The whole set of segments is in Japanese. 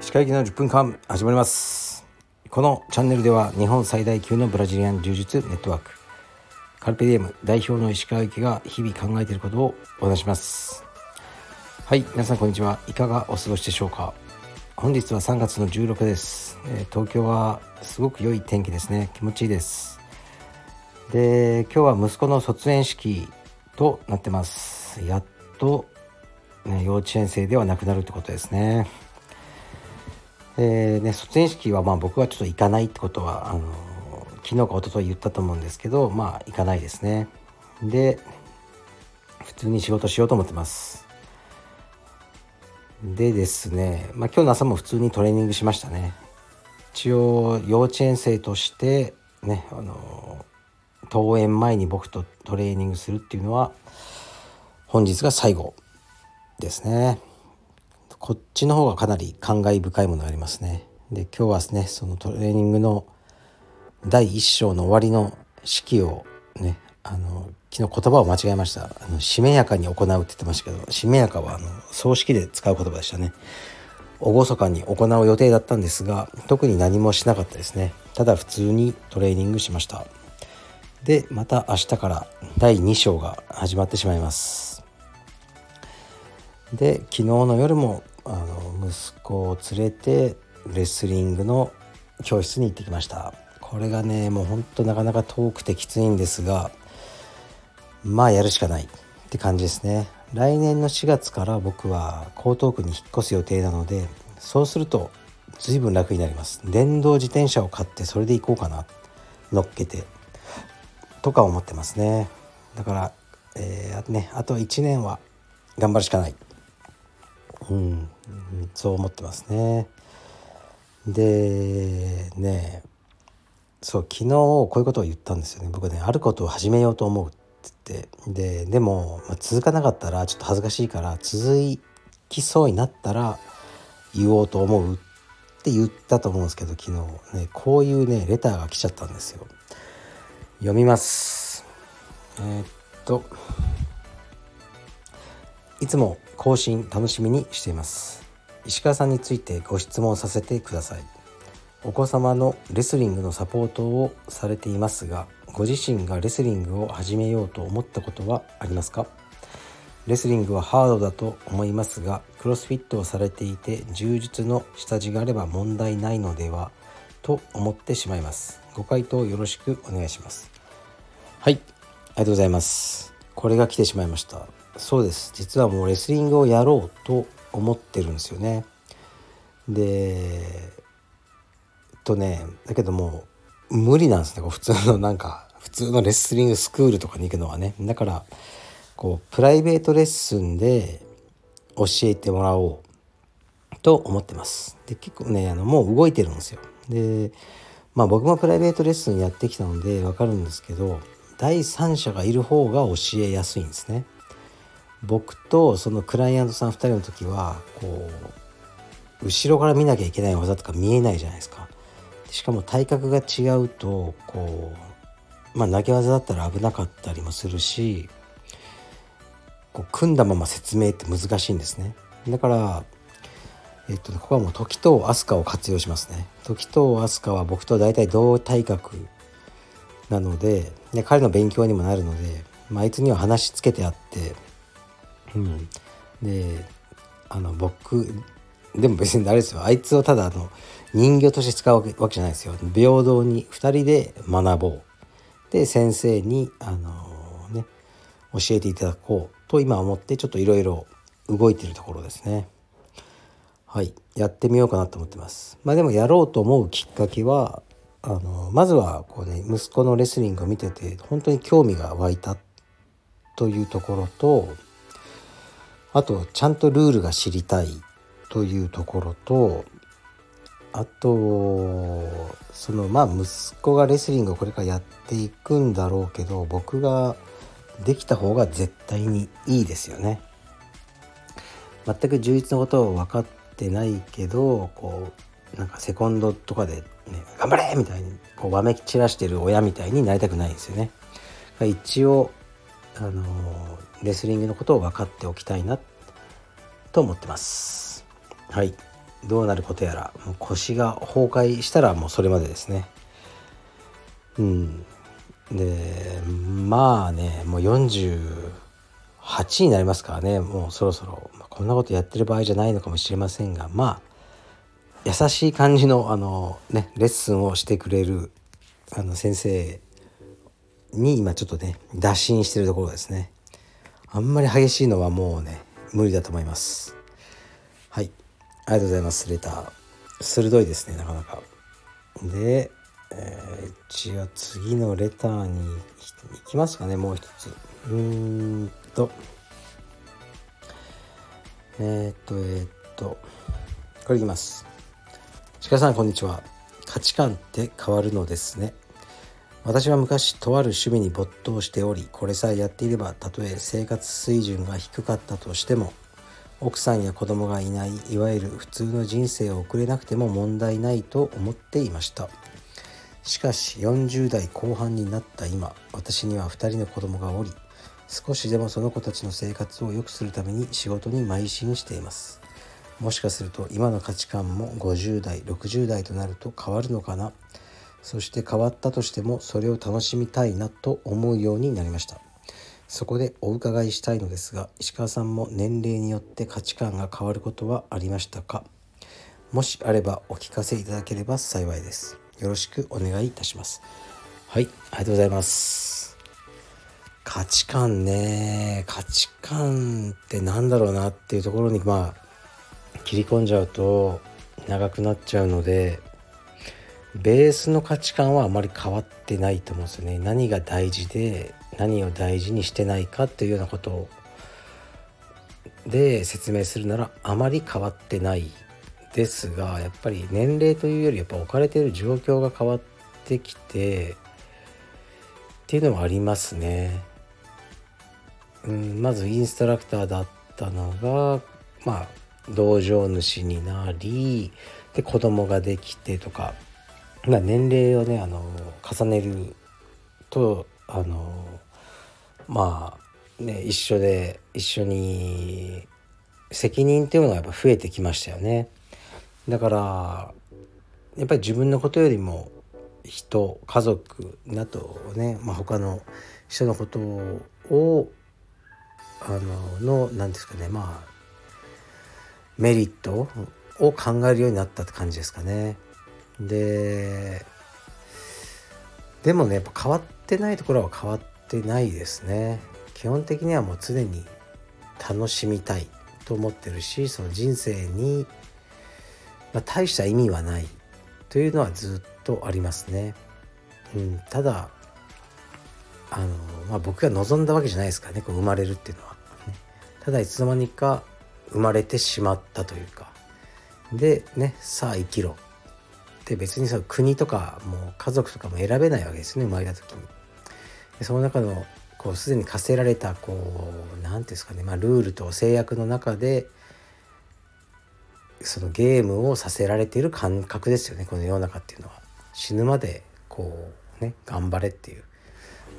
歯科医の10分間始まります。このチャンネルでは日本最大級のブラジリアン柔術ネットワーク。カルペディエム代表の石川由紀が日々考えていることをお話します。はい皆さんこんにちはいかがお過ごしでしょうか。本日は3月の16です、えー、東京はすごく良い天気ですね。気持ちいいです。で今日は息子の卒園式となってます。やっと、ね、幼稚園生ではなくなるってことですね。えー、ね卒園式はまあ僕はちょっと行かないってことはあの昨日か一昨日言ったと思うんですけどまあ行かないですね。で普通に仕事しようと思ってます。でですね、まあ、今日の朝も普通にトレーニングしましたね。一応幼稚園生としてねあの登園前に僕とトレーニングするっていうのは本日が最後ですね。こっちの方がかなり感慨深いものがありますね。で今日はですねそのトレーニングの第1章の終わりの式をねあの昨日言葉を間違えました。あのしめやかに行うって言ってましたけどしめやかはあの葬式で使う言葉でしたね。厳かに行う予定だったんですが特に何もしなかったですね。ただ普通にトレーニングしました。でまた明日から第2章が始まってしまいます。で昨日の夜もあの息子を連れてレスリングの教室に行ってきました。これがねもうほんとなかなか遠くてきついんですがまあやるしかないって感じですね。来年の4月から僕は江東区に引っ越す予定なのでそうすると随分楽になります。電動自転車を買ってそれで行こうかな。乗っけて。とか思ってますね。だから、えー、ねあと1年は頑張るしかない。うん、そう思ってますね。でねそう昨日こういうことを言ったんですよね。僕ねあることを始めようと思うって言って。ででも、まあ、続かなかったらちょっと恥ずかしいから続きそうになったら言おうと思うって言ったと思うんですけど昨日ねこういうねレターが来ちゃったんですよ。読みます。えー、っといつも更新楽しみにしています。石川さんについてご質問させてください。お子様のレスリングのサポートをされていますがご自身がレスリングを始めようと思ったことはありますか？レスリングはハードだと思いますがクロスフィットをされていて充実の下地があれば問題ないのでは？と思ってしまいます。ご回答よろしくお願いします。はい。ありがとうございます。これが来てしまいました。そうです。実はもうレスリングをやろうと思ってるんですよね。でとねだけどもう無理なんですね。普通のなんか普通のレスリングスクールとかに行くのはね。だからこうプライベートレッスンで教えてもらおうと思ってます。で結構ねあのもう動いてるんですよ。でまあ僕もプライベートレッスンやってきたので分かるんですけど第三者がいる方が教えやすいんですね。僕とそのクライアントさん2人の時はこう後ろから見なきゃいけない技とか見えないじゃないですか。しかも体格が違うとこうまあ投げ技だったら危なかったりもするしこう組んだまま説明って難しいんですね。だからえっとここはもう時と飛鳥を活用しますね。時と飛鳥は僕と大体同体格なのでで彼の勉強にもなるので、まあ、あいつには話しつけてあってうん、であの僕でも別にあれですよ。あいつをただあの人形として使うわけじゃないですよ。平等に2人で学ぼう。で先生にあのね教えていただこうと今思ってちょっといろいろ動いてるところですね。はいやってみようかなと思ってますまあでもやろうと思うきっかけはあのまずはこうね息子のレスリングを見てて本当に興味が湧いたというところとあとちゃんとルールが知りたいというところとあとそのまあ息子がレスリングをこれからやっていくんだろうけど僕ができた方が絶対にいいですよね。全く充実のことを分かってないけどこうなんかセコンドとかで、ね「頑張れ!」みたいにこうわめき散らしてる親みたいになりたくないんですよね。一応あのレスリングのことを分かっておきたいなと思ってますはいどうなることやらもう腰が崩壊したらもうそれまでですねうんでまあねもう40 8になりますからね。もうそろそろ、ま、こんなことやってる場合じゃないのかもしれませんが。まあ優しい感じのあのねレッスンをしてくれるあの先生に今ちょっとね打診してるところですね。あんまり激しいのはもうね無理だと思います。はい。ありがとうございます。レター。鋭いですねなかなか。で、えー、一応次のレターに行きますかねもう一つ。うーんと。えー、っとえー、っと。これいきます。鹿さんこんにちは。価値観って変わるのですね。私は昔とある趣味に没頭しておりこれさえやっていればたとえ生活水準が低かったとしても奥さんや子供がいないいわゆる普通の人生を送れなくても問題ないと思っていました。しかし40代後半になった今私には2人の子供がおり少しでもその子たちの生活を良くするために仕事に邁進しています。もしかすると今の価値観も50代60代となると変わるのかな。そして変わったとしてもそれを楽しみたいなと思うようになりました。そこでお伺いしたいのですが石川さんも年齢によって価値観が変わることはありましたか？もしあればお聞かせいただければ幸いです。よろしくお願いいたします。はいありがとうございます。価値観ね。価値観って何だろうなっていうところにまあ切り込んじゃうと長くなっちゃうのでベースの価値観はあまり変わってないと思うんですよね。何が大事で何を大事にしてないかっていうようなこと。で説明するならあまり変わってないですがやっぱり年齢というよりやっぱ置かれている状況が変わってきてっていうのはありますね。うん、まずインストラクターだったのがまあ道場主になりで子供ができてとかまあ、年齢をねあの重ねるとあのまあね一緒で一緒に責任っていうのがやっぱ増えてきましたよね。だからやっぱり自分のことよりも人家族などね、まあ、他の人のことをあのの何ですかね。まあメリットを考えるようになったって感じですかね。ででもねやっぱ変わってないところは変わってないですね。基本的にはもう常に楽しみたいと思ってるしその人生に、まあ、大した意味はないというのはずっとありますね、うん、ただあの、まあ、僕が望んだわけじゃないですかね。こう生まれるっていうのは、ただいつの間にか生まれてしまったというかでねさあ生きろって別にその国とかもう家族とかも選べないわけですね生まれた時に。でその中のこうすでに課せられたこう何ていうんですかね、まあ、ルールと制約の中でそのゲームをさせられている感覚ですよねこの世の中っていうのは。死ぬまでこうね頑張れっていう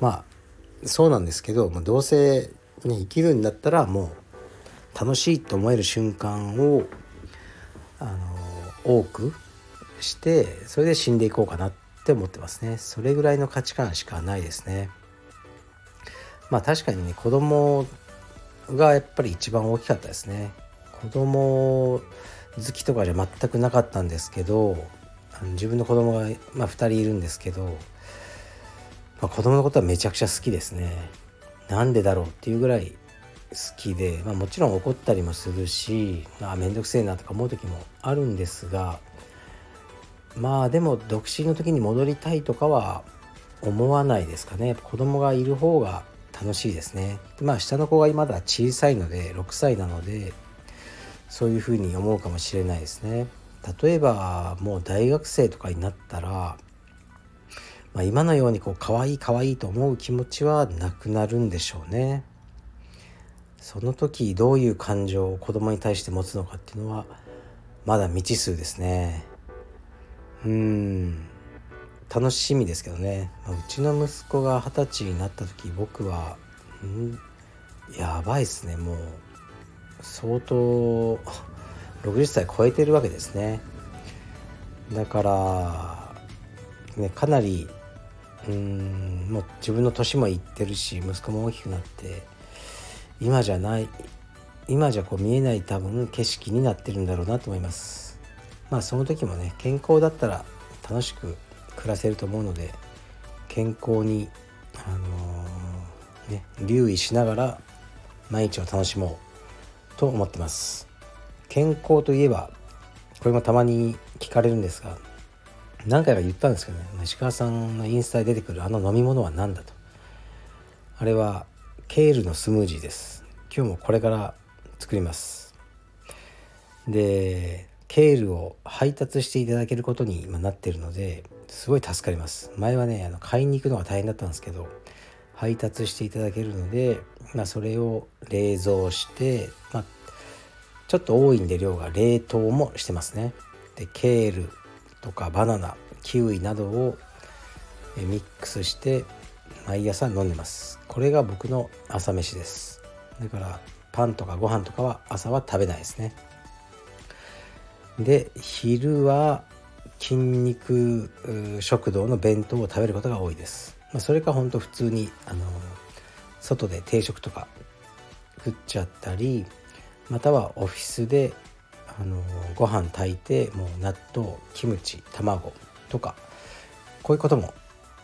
まあそうなんですけどもうどうせ、ね、生きるんだったらもう楽しいと思える瞬間をあの多くしてそれで死んでいこうかなって思ってますね。それぐらいの価値観しかないですね。まあ確かにね子供がやっぱり一番大きかったですね。子供好きとかじゃ全くなかったんですけど自分の子供がまあ、2人いるんですけど、まあ、子供のことはめちゃくちゃ好きですね。なんでだろうっていうぐらいきで、まあ、もちろん怒ったりもするし面倒、くせえなとか思う時もあるんですがまあでも独身の時に戻りたいとかは思わないですかね。子供がいる方が楽しいですね。でまあ下の子がまだ小さいので6歳なのでそういうふうに思うかもしれないですね。例えばもう大学生とかになったら、まあ、今のようにこう可愛い可愛いと思う気持ちはなくなるんでしょうね。その時どういう感情を子供に対して持つのかっていうのはまだ未知数ですね。うん。楽しみですけどね、まあ、うちの息子が二十歳になった時僕はんやばいっすね。もう相当60歳超えてるわけですね。だからねかなりうんもう自分の年もいってるし息子も大きくなって今じゃない今じゃこう見えない多分景色になってるんだろうなと思います。まあその時もね健康だったら楽しく暮らせると思うので健康にあのー、ね留意しながら毎日を楽しもうと思ってます。健康といえばこれもたまに聞かれるんですが何回か言ったんですけどね石川さんのインスタで出てくるあの飲み物は何だと。あれはケールのスムージーです。今日もこれから作ります。でケールを配達していただけることに今なってるのですごい助かります。前はねあの買いに行くのが大変だったんですけど配達していただけるので、まあ、それを冷蔵して、まあ、ちょっと多いんで量が冷凍もしてますね。でケールとかバナナキウイなどをミックスして毎朝飲んでます。これが僕の朝飯です。だからパンとかご飯とかは朝は食べないですね。で昼は筋肉食堂の弁当を食べることが多いです、まあ、それかほんと普通にあの外で定食とか食っちゃったりまたはオフィスであのご飯炊いてもう納豆キムチ卵とかこういうことも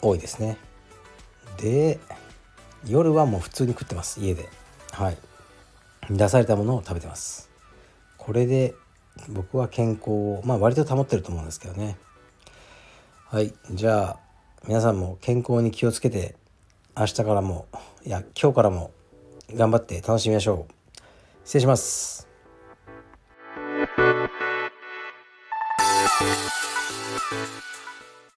多いですね。で夜はもう普通に食ってます家で。はい。出されたものを食べてます。これで僕は健康をまあ割と保ってると思うんですけどね。はい。じゃあ皆さんも健康に気をつけて明日からもいや今日からも頑張って楽しみましょう。失礼します。